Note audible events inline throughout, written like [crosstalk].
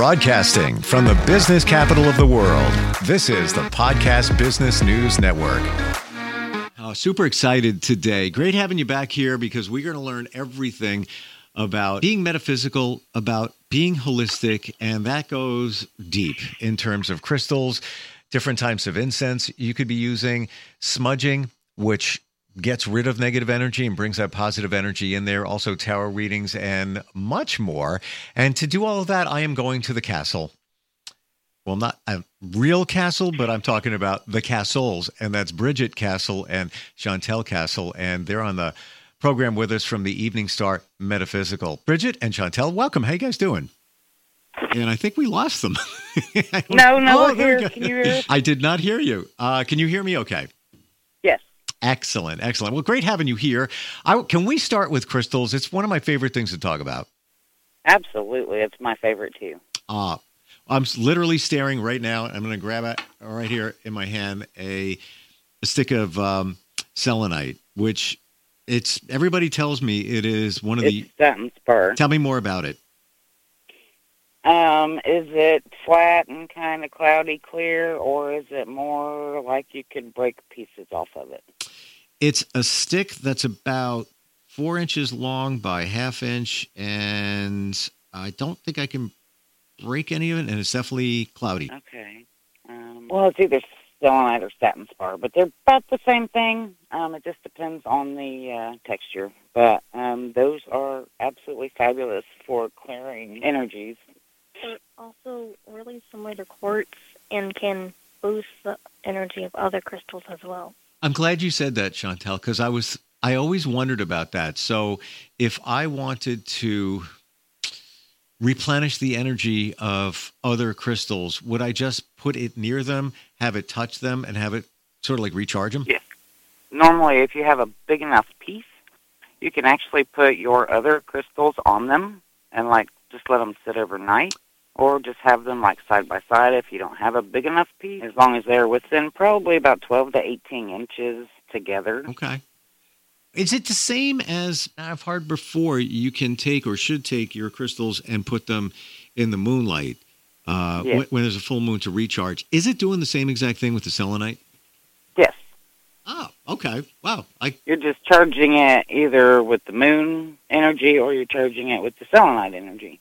Broadcasting from the business capital of the world, this is the Podcast Business News Network. Oh, super excited today. Great having you back here because we're going to learn everything about being metaphysical, about being holistic, and that goes deep in terms of crystals, different types of incense you could be using, smudging, which gets rid of negative energy and brings that positive energy in there, also tarot readings and much more. And to do all of that, I am going to the castle. Well, not a real castle, but I'm talking about the castles, and that's Bridget Castle and Chantel Castle, and they're on the program with us from the Evening Star Metaphysical. Bridget and Chantel, welcome. How you guys doing? And I think we lost them. [laughs] no, no, Oh, here. Can you hear? I did not hear you. Uh, can you hear me? Okay. Excellent, excellent. Well, great having you here. I, can we start with crystals? It's one of my favorite things to talk about. Absolutely. It's my favorite too. Uh, I'm literally staring right now. I'm going to grab it right here in my hand a, a stick of um, selenite, which it's everybody tells me it is one of It's the. satin spar. Tell me more about it. Um, is it flat and kind of cloudy clear, or is it more like you could break pieces off of it? It's a stick that's about four inches long by half inch, and I don't think I can break any of it, and it's definitely cloudy. Okay. Um, well, it's either selenite or satin spar, but they're about the same thing. Um, it just depends on the uh, texture. But um, those are absolutely fabulous for clearing energies. They're also really similar to quartz and can boost the energy of other crystals as well. I'm glad you said that, Chantel, because I was I always wondered about that. So if I wanted to replenish the energy of other crystals, would I just put it near them, have it touch them, and have it sort of like recharge them? Yes. Normally, if you have a big enough piece, you can actually put your other crystals on them and like just let them sit overnight, or just have them like side by side if you don't have a big enough piece. As long as they're within probably about 12 to 18 inches together. Okay. Is it the same as I've heard before? You can take or should take your crystals and put them in the moonlight uh, Yes. when, when there's a full moon to recharge. Is it doing the same exact thing with the selenite? Yes. Oh, okay. Wow. I You're just charging it either with the moon energy or you're charging it with the selenite energy.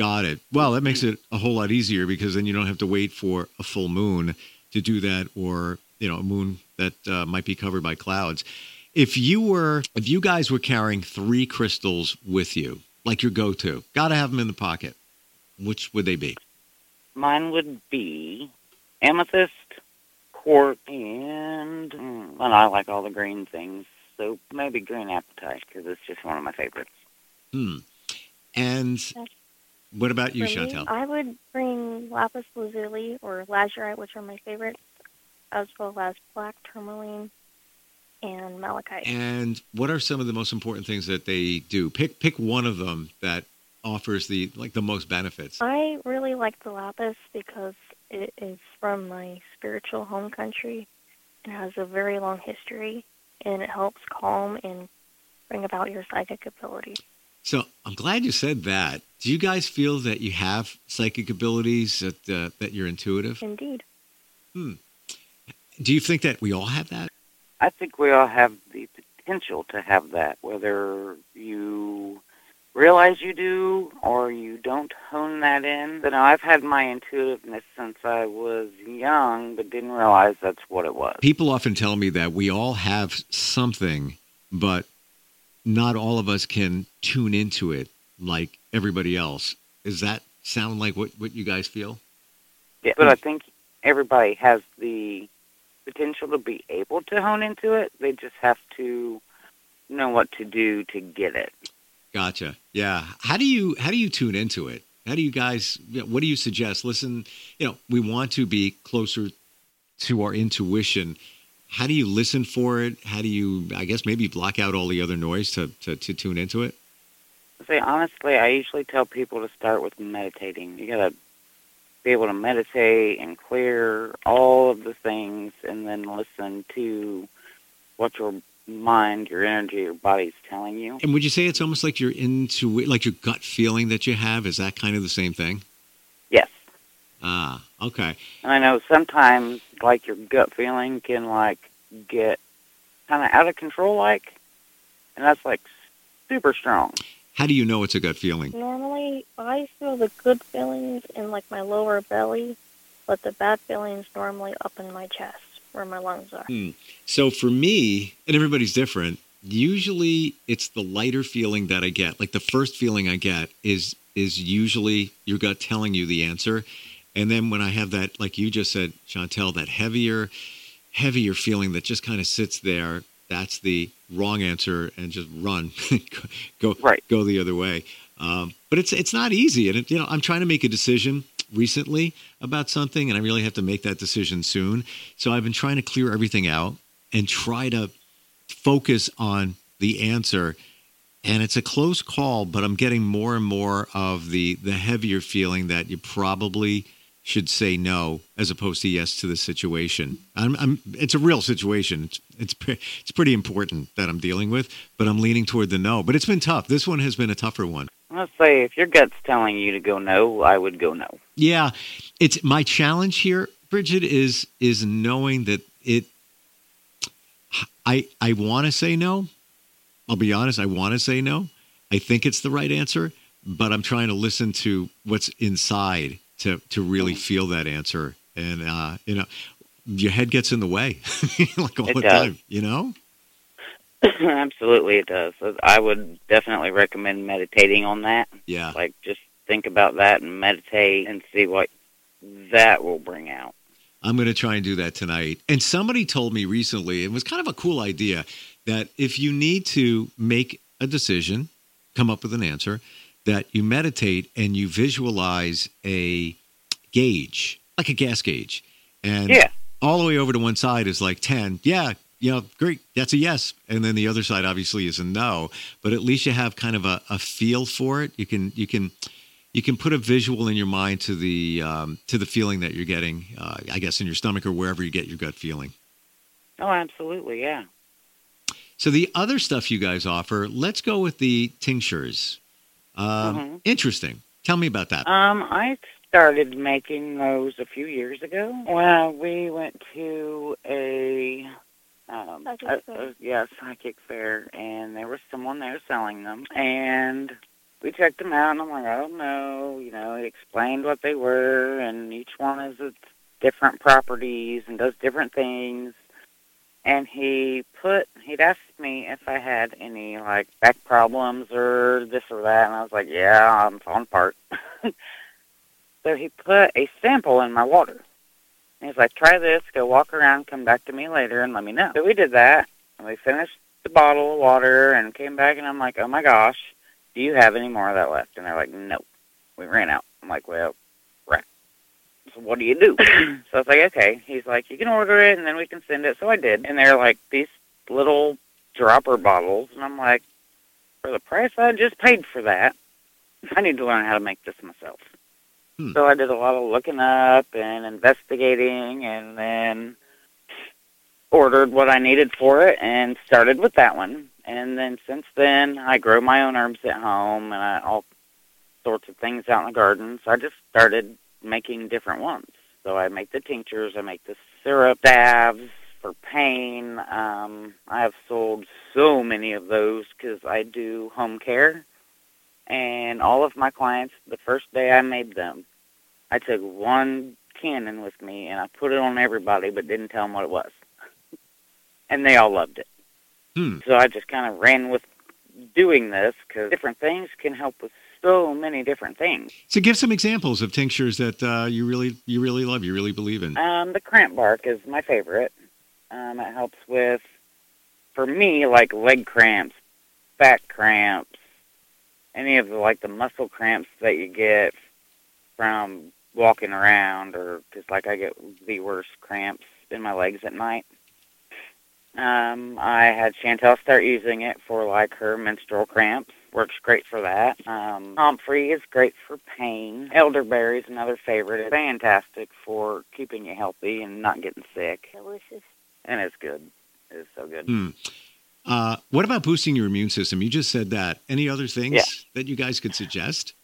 Got it. Well, that makes it a whole lot easier because then you don't have to wait for a full moon to do that, or you know, a moon that uh, might be covered by clouds. If you were, if you guys were carrying three crystals with you, like your go-to, got to have them in the pocket. Which would they be? Mine would be amethyst, quartz, and mm, well, I like all the green things. So maybe green apatite because it's just one of my favorites. Hmm. And what about you, For me, Chantel? I would bring lapis lazuli or lazurite, which are my favorites, as well as black tourmaline and malachite. And what are some of the most important things that they do? Pick pick one of them that offers the like the most benefits. I really like the lapis because it is from my spiritual home country and has a very long history, and it helps calm and bring about your psychic abilities. So I'm glad you said that. Do you guys feel that you have psychic abilities that uh, that you're intuitive? Indeed. Hmm. Do you think that we all have that? I think we all have the potential to have that, whether you realize you do or you don't hone that in. You know, I've had my intuitiveness since I was young, but didn't realize that's what it was. People often tell me that we all have something, but not all of us can tune into it like everybody else. Does that sound like what, what you guys feel? Yeah, but I think everybody has the potential to be able to hone into it. They just have to know what to do to get it. Gotcha. Yeah. How do you how do you tune into it? How do you guys? you know, What do you suggest? Listen, you know, we want to be closer to our intuition. How do you listen for it? How do you? I guess maybe block out all the other noise to to, to tune into it. Say honestly, I usually tell people to start with meditating. You gotta be able to meditate and clear all of the things, and then listen to what your mind, your energy, your body's telling you. And would you say it's almost like your into like your gut feeling that you have? Is that kind of the same thing? Ah, okay. And I know sometimes, like your gut feeling can like get kind of out of control, like, and that's like super strong. How do you know it's a gut feeling? Normally, I feel the good feelings in like my lower belly, but the bad feelings normally up in my chest where my lungs are. Hmm. So for me, and everybody's different. Usually, it's the lighter feeling that I get. Like the first feeling I get is is usually your gut telling you the answer, and then when I have that, like you just said, Chantel, that heavier, heavier feeling that just kind of sits there. That's the wrong answer, and just run, [laughs] go Right. go the other way. Um, but it's it's not easy, and it, you know I'm trying to make a decision recently about something, and I really have to make that decision soon. So I've been trying to clear everything out and try to focus on the answer. And it's a close call, but I'm getting more and more of the the heavier feeling that you probably should say no as opposed to yes to the situation. I'm, I'm it's a real situation. It's it's pre- it's pretty important that I'm dealing with, but I'm leaning toward the no. But it's been tough. This one has been a tougher one. Let's say if your gut's telling you to go no, I would go no. Yeah, it's my challenge here, Bridget, is is knowing that it. I I want to say no. I'll be honest. I want to say no. I think it's the right answer, but I'm trying to listen to what's inside to to really feel that answer. And uh, you know, your head gets in the way, [laughs] like all It the does. time. You know. [laughs] Absolutely, it does. I would definitely recommend meditating on that. Yeah. Like, just think about that and meditate and see what that will bring out. I'm going to try and do that tonight. And somebody told me recently, it was kind of a cool idea, that if you need to make a decision, come up with an answer, that you meditate and you visualize a gauge, like a gas gauge. And Yeah. all the way over to one side is like 10. Yeah, you know, great. That's a yes. And then the other side obviously is a no. But at least you have kind of a, a feel for it. You can, you can, you can put a visual in your mind to the um, to the feeling that you're getting, uh, I guess, in your stomach or wherever you get your gut feeling. Oh, absolutely, yeah. So the other stuff you guys offer, let's go with the tinctures. Um, Mhm. Interesting. Tell me about that. Um, I started making those a few years ago. Well, we went to a, um, Psychic a, fair. a- yeah, psychic fair, and there was someone there selling them, and we checked them out, and I'm like, oh no, you know, he explained what they were, and each one has its different properties and does different things. And he put, he'd asked me if I had any like back problems or this or that, and I was like, yeah, I'm falling apart. [laughs] so he put a sample in my water. And he's like, try this, go walk around, come back to me later, and let me know. So we did that, and we finished the bottle of water and came back, and I'm like, oh my gosh, do you have any more of that left? And they're like, no, we ran out. I'm like, well. So what do you do? [laughs] so I was like, okay. He's like, you can order it, and then we can send it. So I did, and they're like these little dropper bottles, and I'm like, for the price I just paid for that, [laughs] I need to learn how to make this myself. Hmm. So I did a lot of looking up and investigating, and then ordered what I needed for it, and started with that one. And then since then, I grow my own herbs at home, and I, all sorts of things out in the garden. So I just started making different ones. So I make the tinctures, I make the syrup, salves for pain. Um, I have sold so many of those because I do home care. And all of my clients, the first day I made them, I took one cannon with me and I put it on everybody, but didn't tell them what it was. [laughs] and they all loved it. Hmm. So I just kind of ran with doing this because different things can help with so many different things. So give some examples of tinctures that uh, you really you really love, you really believe in. Um, the cramp bark is my favorite. Um, it helps with, for me, like leg cramps, back cramps, any of the like the muscle cramps that you get from walking around, or because like I get the worst cramps in my legs at night. Um, I had Chantel start using it for like her menstrual cramps. Works great for that. Um, comfrey is great for pain. Elderberry is another favorite. It's fantastic for keeping you healthy and not getting sick, Delicious. and it's good. It's so good. Hmm. Uh, what about boosting your immune system? You just said that. Any other things Yeah. that you guys could suggest?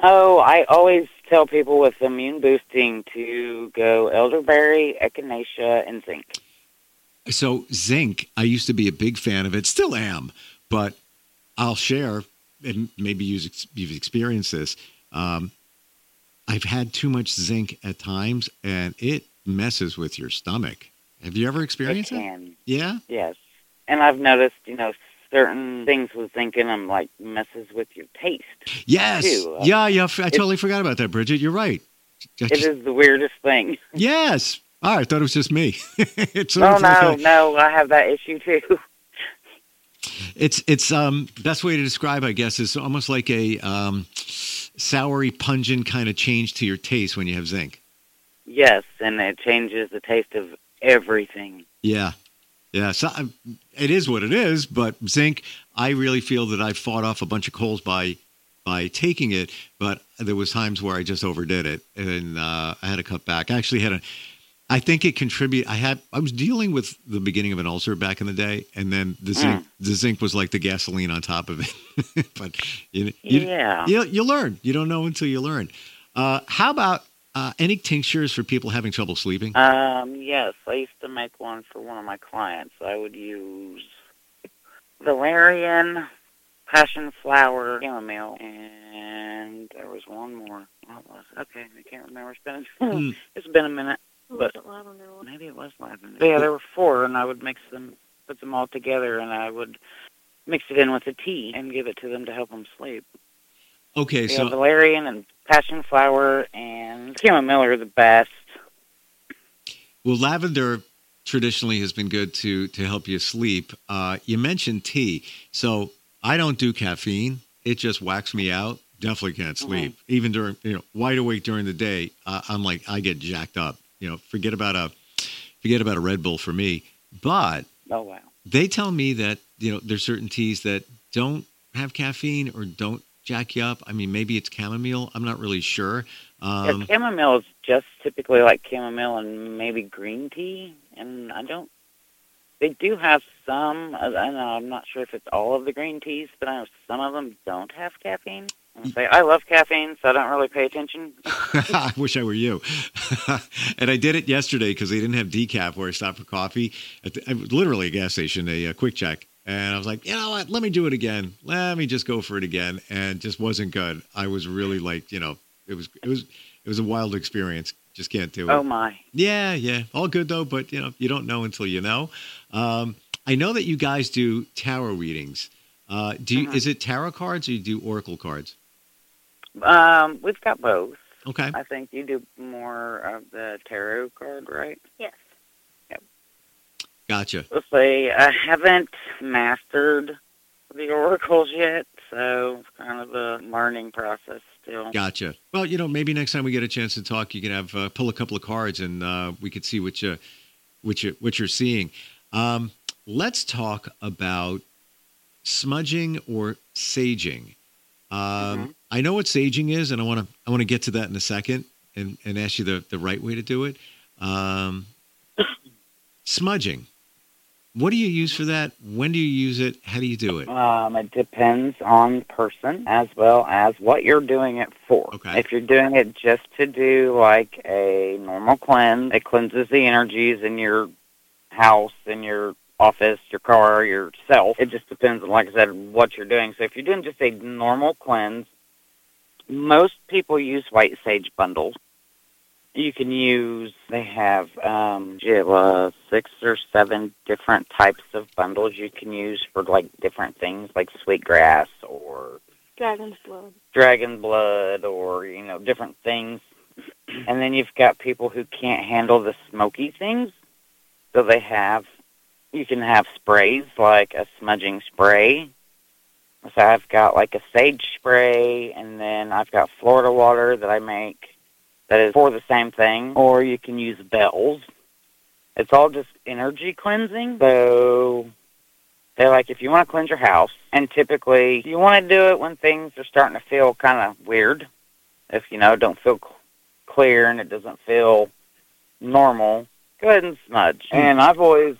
Oh, I always tell people with immune boosting to go elderberry, echinacea, and zinc. So zinc, I used to be a big fan of it, still am, but I'll share, and maybe you've, you've experienced this. Um, I've had too much zinc at times, and it messes with your stomach. Have you ever experienced it? It. Yeah. Yes, and I've noticed, you know, certain things with zinc in them like messes with your taste. Yes. Too. Yeah, yeah. I totally forgot about that, Bridget. You're right. It is the weirdest thing. Yes. Oh, I thought it was just me. [laughs] it's no, no, no. I have that issue too. [laughs] It's it's um best way to describe, I guess, is almost like a um, soury, pungent kind of change to your taste when you have zinc. Yes, and it changes the taste of everything. Yeah, yeah. So um, it is what it is. But zinc, I really feel that I fought off a bunch of colds by by taking it, but there was times where I just overdid it, and uh, I had to cut back. I actually had a I think it contribute. I had I was dealing with the beginning of an ulcer back in the day, and then the zinc mm. the zinc was like the gasoline on top of it. [laughs] but you, you, yeah, you you learn. You don't know until you learn. Uh, how about uh, any tinctures for people having trouble sleeping? Um, yes, I used to make one for one of my clients. I would use valerian, passion flower, chamomile, and there was one more. What was it? Okay, I can't remember. It's been [laughs] mm. it's been a minute. But maybe it was lavender. Yeah, there were four, and I would mix them, put them all together, and I would mix it in with a tea and give it to them to help them sleep. Okay, yeah, so valerian and passion flower and chamomile are the best. Well, lavender traditionally has been good to to help you sleep. Uh, you mentioned tea, so I don't do caffeine. It just whacks me out. Definitely can't sleep, mm-hmm. even during you know wide awake during the day. Uh, I'm like I get jacked up you know, forget about a forget about a Red Bull for me. But oh wow, they tell me that you know there's certain teas that don't have caffeine or don't jack you up. I mean, maybe it's chamomile. I'm not really sure. Um, yeah, chamomile is just typically like chamomile and maybe green tea, and I don't. They do have some. I know I'm not sure if it's all of the green teas, but I know some of them don't have caffeine. Say, I love caffeine, so I don't really pay attention. [laughs] [laughs] I wish I were you. [laughs] and I did it yesterday because they didn't have decaf where I stopped for coffee. At the, literally a gas station, a, a QuickChek. And I was like, you know what? Let me do it again. Let me just go for it again. And just wasn't good. I was really like, you know, it was it was it was a wild experience. Just can't do it. Oh my. Yeah, yeah. All good though, but you know, you don't know until you know. Um, I know that you guys do tarot readings. Uh, do you, mm-hmm. is it tarot cards or you do oracle cards? Um, we've got both. Okay. I think you do more of the tarot card, right? Yes. Yep. Gotcha. Let's see. I haven't mastered the oracles yet, so it's kind of a learning process still. Gotcha. Well, you know, maybe next time we get a chance to talk, you can have uh, pull a couple of cards, and uh, we could see what you, what you, what you're seeing. Um, let's talk about smudging or saging. Um, mm-hmm. I know what saging is, and I want to I want to get to that in a second, and and ask you the the right way to do it. Um, [coughs] smudging. What do you use for that? When do you use it? How do you do it? Um, it depends on person as well as what you're doing it for. Okay. If you're doing it just to do like a normal cleanse, it cleanses the energies in your house, in your office, your car, yourself. It just depends on, like I said, what you're doing. So if you're doing just a normal cleanse, most people use white sage bundles. You can use, they have um, six or seven different types of bundles you can use for like different things like sweetgrass or dragon's blood. Dragon blood or, you know, different things. and then you've got people who can't handle the smoky things. So they have you can have sprays like a smudging spray. So I've got like a sage spray, and then I've got Florida water that I make that is for the same thing. Or you can use bells. It's all just energy cleansing. So they're like, if you want to cleanse your house, and typically you want to do it when things are starting to feel kind of weird. If you know, don't feel clear and it doesn't feel normal, go ahead and smudge. Mm. And I've always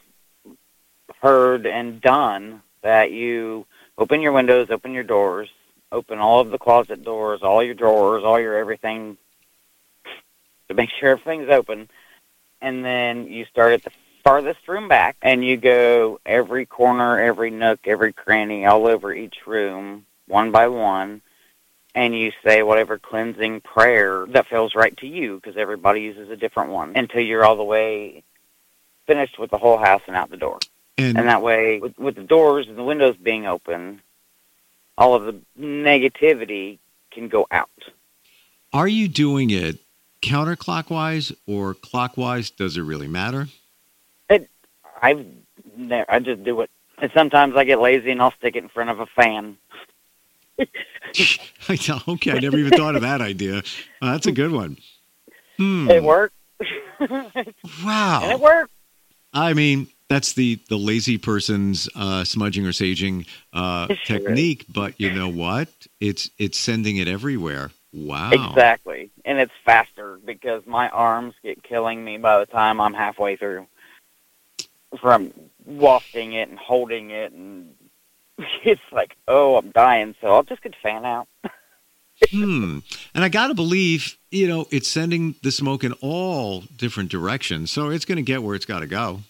heard and done that you open your windows, open your doors, open all of the closet doors, all your drawers, all your everything to make sure everything's open. And then you start at the farthest room back and you go every corner, every nook, every cranny, all over each room, one by one. And you say whatever cleansing prayer that feels right to you because everybody uses a different one until you're all the way finished with the whole house and out the door. And, And that way, with, with the doors and the windows being open, all of the negativity can go out. are you doing it counterclockwise or clockwise? Does it really matter? I've ne- I just do it, and sometimes I get lazy and I'll stick it in front of a fan. [laughs] Okay, I never even thought of that idea. Uh, that's a good one. Hmm. It works, [laughs] and Wow. it works. I mean, that's the the lazy person's uh, smudging or saging uh, sure is. technique. But you know what? It's it's sending it everywhere. Wow. Exactly, and it's faster because my arms get killing me by the time I'm halfway through from wafting it and holding it, and [laughs] it's like, oh, I'm dying. So I'll just get fan out. Hmm. And I got to believe, you know, it's sending the smoke in all different directions, so it's going to get where it's got to go.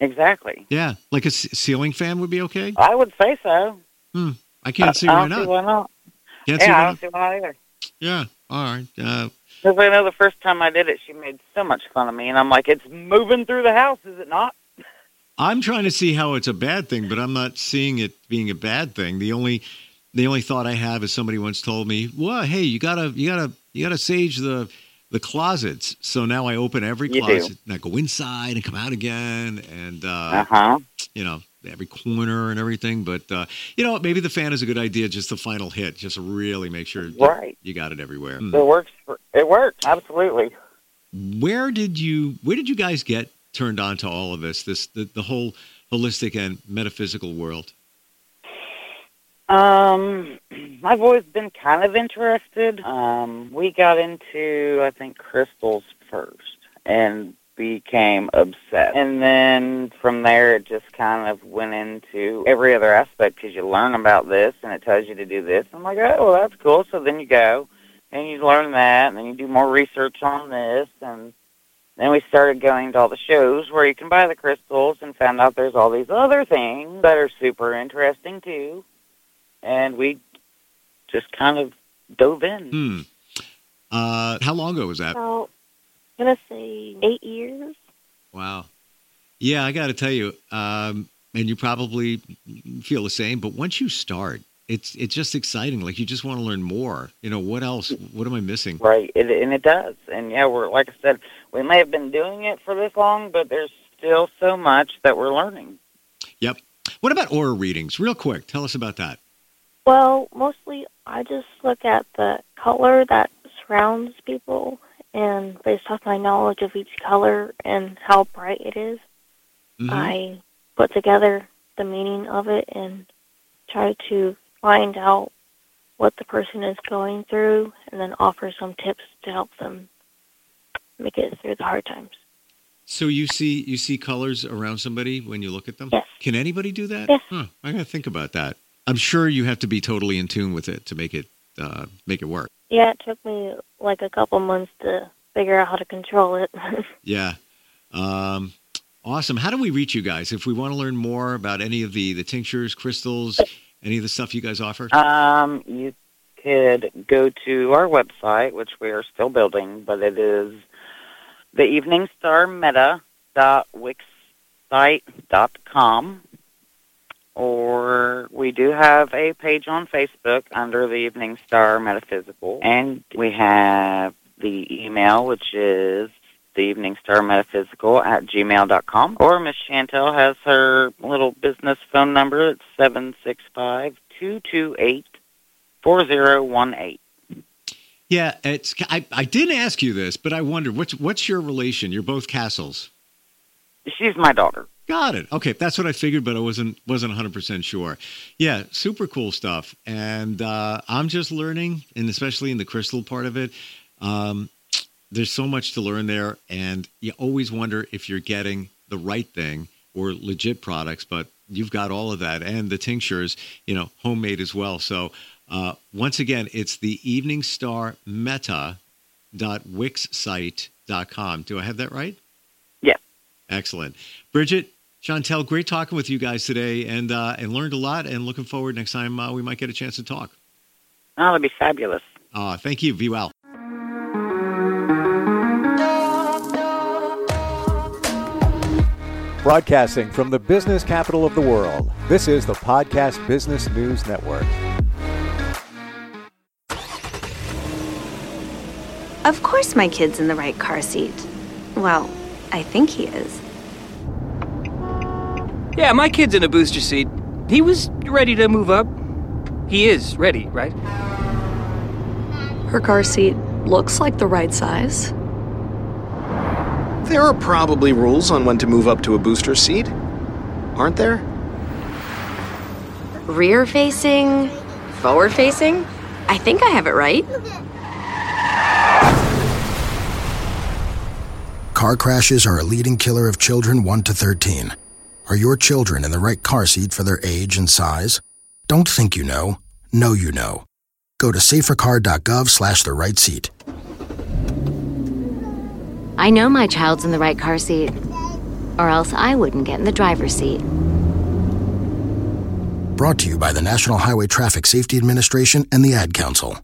Exactly. Yeah, like a ceiling fan would be okay. I would say so. Hmm. I can't see I, why I don't see why not. Can't see yeah, I why don't not. see why not either. Yeah. All right. Uh, Because I know the first time I did it, she made so much fun of me, and I'm like, it's moving through the house, is it not? I'm trying to see how it's a bad thing, but I'm not seeing it being a bad thing. The only the only thought I have is somebody once told me, "Well, hey, you gotta you gotta you gotta sage the the closets." So now I open every You do. closet and I go inside and come out again, and uh, Uh huh. you know every corner and everything. But uh, you know, maybe the fan is a good idea. Just the final hit, just really make sure Right. you got it everywhere. Hmm. It works. For, it works absolutely. Where did you where did you guys get turned on to all of this? This the, the whole holistic and metaphysical world. Um, I've always been kind of interested. Um, we got into, I think, crystals first, and became obsessed. And then from there, it just kind of went into every other aspect because you learn about this, and it tells you to do this. I'm like, oh, well, that's cool. So then you go, and you learn that, and then you do more research on this, and then we started going to all the shows where you can buy the crystals, and found out there's all these other things that are super interesting too and we just kind of dove in. Hmm. Uh, how long ago was that? So, I'm gonna say eight years. Wow. Yeah, I got to tell you, um, and you probably feel the same. But once you start, it's it's just exciting. Like you just want to learn more. You know, what else? What am I missing? Right, it, and it does. And yeah, we're like I said, we may have been doing it for this long, but there's still so much that we're learning. Yep. What about aura readings? Real quick, tell us about that. Well, mostly I just look at the color that surrounds people, and based off my knowledge of each color and how bright it is, Mhm. I put together the meaning of it and try to find out what the person is going through, and then offer some tips to help them make it through the hard times. So you see you see colors around somebody when you look at them. Yes. Can anybody do that? Yes. Huh, I got to think about that. I'm sure you have to be totally in tune with it to make it uh, make it work. Yeah, it took me like a couple months to figure out how to control it. [laughs] Yeah. Um, awesome. How do we reach you guys if we want to learn more about any of the the tinctures, crystals, any of the stuff you guys offer? Um, you could go to our website, which we are still building, but it is the Evening Star Meta dot dot com or we do have a page on Facebook under the Evening Star Metaphysical, and we have the email, which is the Evening Star Metaphysical at gmail.com. Or Miss Chantel has her little business phone number. It's seven six five two two eight four zero one eight. Yeah, it's. I, I didn't ask you this, but I wondered what's what's your relation? You're both castles. She's my daughter. Got it. Okay, that's what I figured, but I wasn't wasn't 100 percent sure. Yeah, super cool stuff, and uh, I'm just learning, and especially in the crystal part of it. Um, there's so much to learn there, and you always wonder if you're getting the right thing or legit products. But you've got all of that, and the tinctures, you know, homemade as well. So uh, once again, it's the Evening Star Meta www.wixsite.com. Do I have that right? Yes. Excellent. Bridget, Chantel, great talking with you guys today and uh, and learned a lot and looking forward next time uh, we might get a chance to talk. Oh, that'd be fabulous. Uh, thank you. Be well. Broadcasting from the business capital of the world, this is the Podcast Business News Network. Of course, my kid's in the right car seat. Well, I think he is. Yeah, my kid's in a booster seat. He was ready to move up. He is ready, right? Her car seat looks like the right size. There are probably rules on when to move up to a booster seat, aren't there? Rear facing, forward facing. I think I have it right. Car crashes are a leading killer of children 1 to 13. Are your children in the right car seat for their age and size? Don't think you know. Know you know. Go to safercar.gov slash the right seat. I know my child's in the right car seat, or else I wouldn't get in the driver's seat. Brought to you by the National Highway Traffic Safety Administration and the Ad Council.